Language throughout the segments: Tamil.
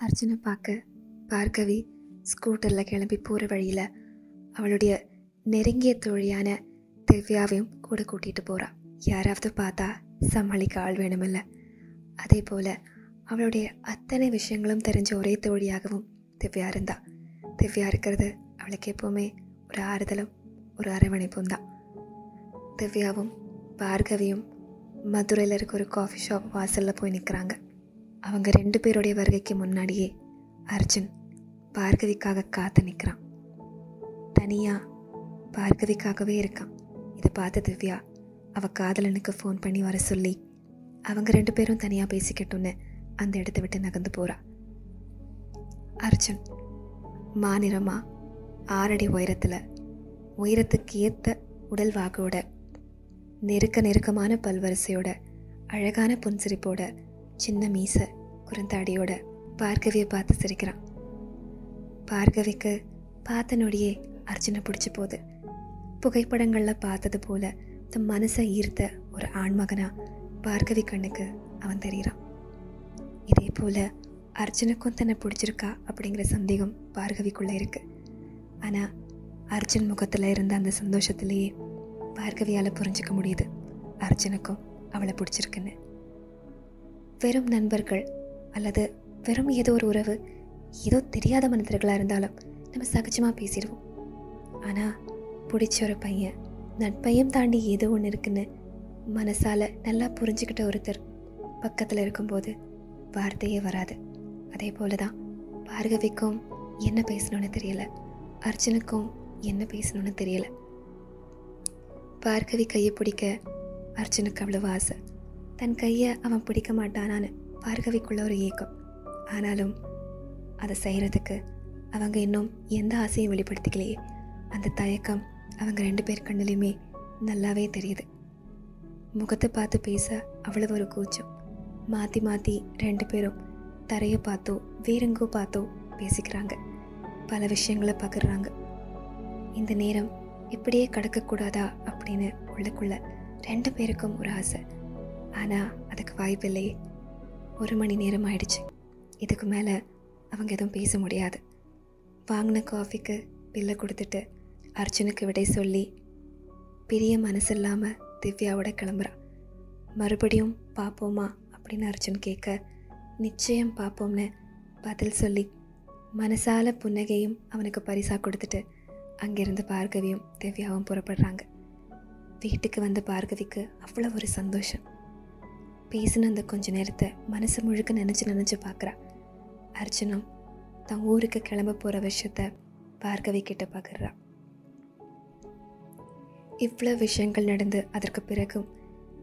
அர்ஜுனை பார்க்க பார்கவி ஸ்கூட்டரில் கிளம்பி போகிற வழியில் அவளுடைய நெருங்கிய தோழியான திவ்யாவையும் கூட கூட்டிகிட்டு போகிறாள் யாராவது பார்த்தா சமாளிக்க ஆள் வேணுமில்ல. அதே போல் அவளுடைய அத்தனை விஷயங்களும் தெரிஞ்ச ஒரே தோழியாகவும் திவ்யா இருந்தா. திவ்யா இருக்கிறது அவளுக்கு எப்போவுமே ஒரு ஆறுதலும் ஒரு அரவணைப்பும் தான். திவ்யாவும் பார்கவியும் மதுரையில் இருக்க ஒரு காஃபி ஷாப் வாசலில் போய் நிற்கிறாங்க அவங்க ரெண்டு பேருடைய வருகைக்கு முன்னாடியே அர்ஜுன் பார்கவிக்காக காத்து நிற்கிறான் தனியாக பார்கவிக்காகவே இருக்கான். இதை பார்த்த திவ்யா அவள் காதலனுக்கு ஃபோன் பண்ணி வர சொல்லி அவங்க ரெண்டு பேரும் தனியாக பேசிக்கட்டும்னு அந்த இடத்த விட்டு நகர்ந்து போகிறா அர்ஜுன் மாநிறமா? ஆறடி உயரத்தில். உயரத்துக்கு ஏற்ற உடல் வாகோட நெருக்க நெருக்கமான பல்வரிசையோட அழகான புன்சிரிப்போட சின்ன மீசை குறுந்தாடியோட பார்கவியை பார்த்து சிரிக்கிறான். பார்கவிக்கு பார்த்த நொடியே அர்ஜுனை பிடிச்சி போகுது. புகைப்படங்களில் பார்த்தது போல தன் மனசை ஈர்த்த ஒரு ஆண்மகனாக பார்கவி கண்ணுக்கு அவன் தெரிகிறான். இதே போல் அர்ஜுனுக்கும் தன்னை பிடிச்சிருக்கா அப்படிங்கிற சந்தேகம் பார்கவிக்குள்ளே இருக்கு. ஆனால் அர்ஜுன் முகத்தில் இருந்த அந்த சந்தோஷத்திலேயே பார்கவியால் புரிஞ்சுக்க முடியுது. அர்ஜுனுக்கும் அவளை பிடிச்சிருக்குன்னு. வெறும் நண்பர்கள் அல்லது வெறும் ஏதோ ஒரு உறவு ஏதோ தெரியாத மனிதர்களாக இருந்தாலும் நம்ம சகஜமாக பேசிடுவோம். ஆனால் பிடிச்ச ஒரு பையன் நட்பையும் தாண்டி ஏதோ ஒன்று இருக்குன்னு மனசால் நல்லா புரிஞ்சுக்கிட்ட ஒருத்தர் பக்கத்தில் இருக்கும்போது வார்த்தையே வராது. அதே போல தான் பார்கவிக்கும் என்ன பேசணும்னு தெரியலை. அர்ஜுனுக்கும் என்ன பேசணும்னு தெரியலை. பார்கவி கையை பிடிக்க அர்ஜுனுக்கு அவ்வளோ ஆசை. தன் கையை அவன் பிடிக்க மாட்டானான்னு பார்கவிக்குள்ள ஒரு ஏக்கம். ஆனாலும் அதை செய்கிறதுக்கு அவங்க இன்னும் எந்த ஆசையும் வெளிப்படுத்திக்கலையே. அந்த தயக்கம் அவங்க ரெண்டு பேர் கண்ணிலையுமே நல்லாவே தெரியுது. முகத்தை பார்த்து பேச அவ்வளவு ஒரு கூச்சம். மாற்றி மாற்றி ரெண்டு பேரும் தரையை பார்த்தோ வேறெங்கோ பார்த்தோ பேசிக்கிறாங்க. பல விஷயங்களை பகிர்றாங்க. இந்த நேரம் இப்படியே கடக்கக்கூடாதா அப்படின்னு உள்ளக்குள்ள ரெண்டு பேருக்கும் ஒரு ஆசை. ஆனால் அதுக்கு வாய்ப்பில்லையே ஒரு மணி நேரம் ஆயிடுச்சு. இதுக்கு மேலே அவங்க எதுவும் பேச முடியாது. வாங்கின காஃபிக்கு பில்லை கொடுத்துட்டு அர்ஜுனுக்கு விடை சொல்லி பெரிய மனசு இல்லாமல் திவ்யாவோட கிளம்புறான் மறுபடியும் பார்ப்போமா அப்படின்னு அர்ஜுன் கேட்க நிச்சயம் பார்ப்போம்னு பதில் சொல்லி மனசால புன்னகையும் அவனுக்கு பரிசாக கொடுத்துட்டு அங்கிருந்து பார்கவியும் திவ்யாவும் புறப்படுறாங்க. வீட்டுக்கு வந்த பார்கவிக்கு அவ்வளோ ஒரு சந்தோஷம். பேசின அந்த கொஞ்ச நேரத்தை மனசு முழுக்க நினச்சி நினச்சி பார்க்குறா. அர்ஜுனும் தன் ஊருக்கு கிளம்ப போகிற விஷயத்த பார்க்கவே கிட்ட பார்க்குறா இவ்வளோ விஷயங்கள் நடந்து அதற்கு பிறகும்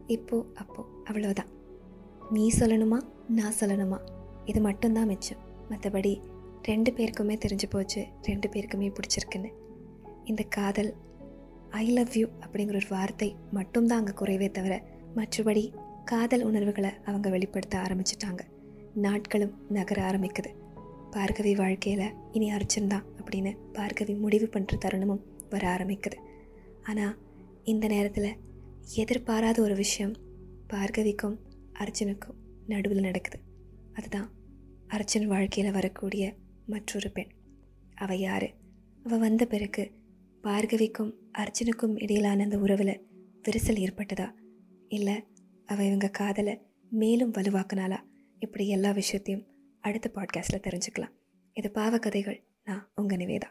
இப்போ அப்போ அவ்வளோதான் நீ சொல்லணுமா நான் சொல்லணுமா? இது மட்டும்தான் மிச்சம். மற்றபடி ரெண்டு பேருக்குமே தெரிஞ்சு போச்சு ரெண்டு பேருக்குமே பிடிச்சிருக்குன்னு. இந்த காதல் ஐ லவ் யூ அப்படிங்கிற ஒரு வார்த்தை மட்டும்தான் அங்கே குறைவே தவிர மற்றபடி காதல் உணர்வுகளை அவங்க வெளிப்படுத்த ஆரம்பிச்சிட்டாங்க. நாட்களும் நகர ஆரம்பிக்குது. பார்கவி வாழ்க்கையில் இனி அர்ஜுன் தான் அப்படின்னு பார்கவி முடிவு பண்ணுற தருணமும் வர ஆரம்பிக்குது. ஆனால் இந்த நேரத்தில் எதிர்பாராத ஒரு விஷயம் பார்கவிக்கும் அர்ஜுனுக்கும் நடுவில் நடக்குது. அதுதான் அர்ஜுன் வாழ்க்கையில் வரக்கூடிய மற்றொரு பெண். அவள் யார்? அவள் வந்த பிறகு பார்கவிக்கும் அர்ஜுனுக்கும் இடையிலான அந்த உறவில் விரிசல் ஏற்பட்டதா? இல்லை அவள் இவங்க காதலை மேலும் வலுவாக்குனாலா இப்படி எல்லா விஷயத்தையும் அடுத்த பாட்காஸ்ட்டில் தெரிஞ்சுக்கலாம். இது பாவ கதைகள் நான் உங்கள் நிவேதா.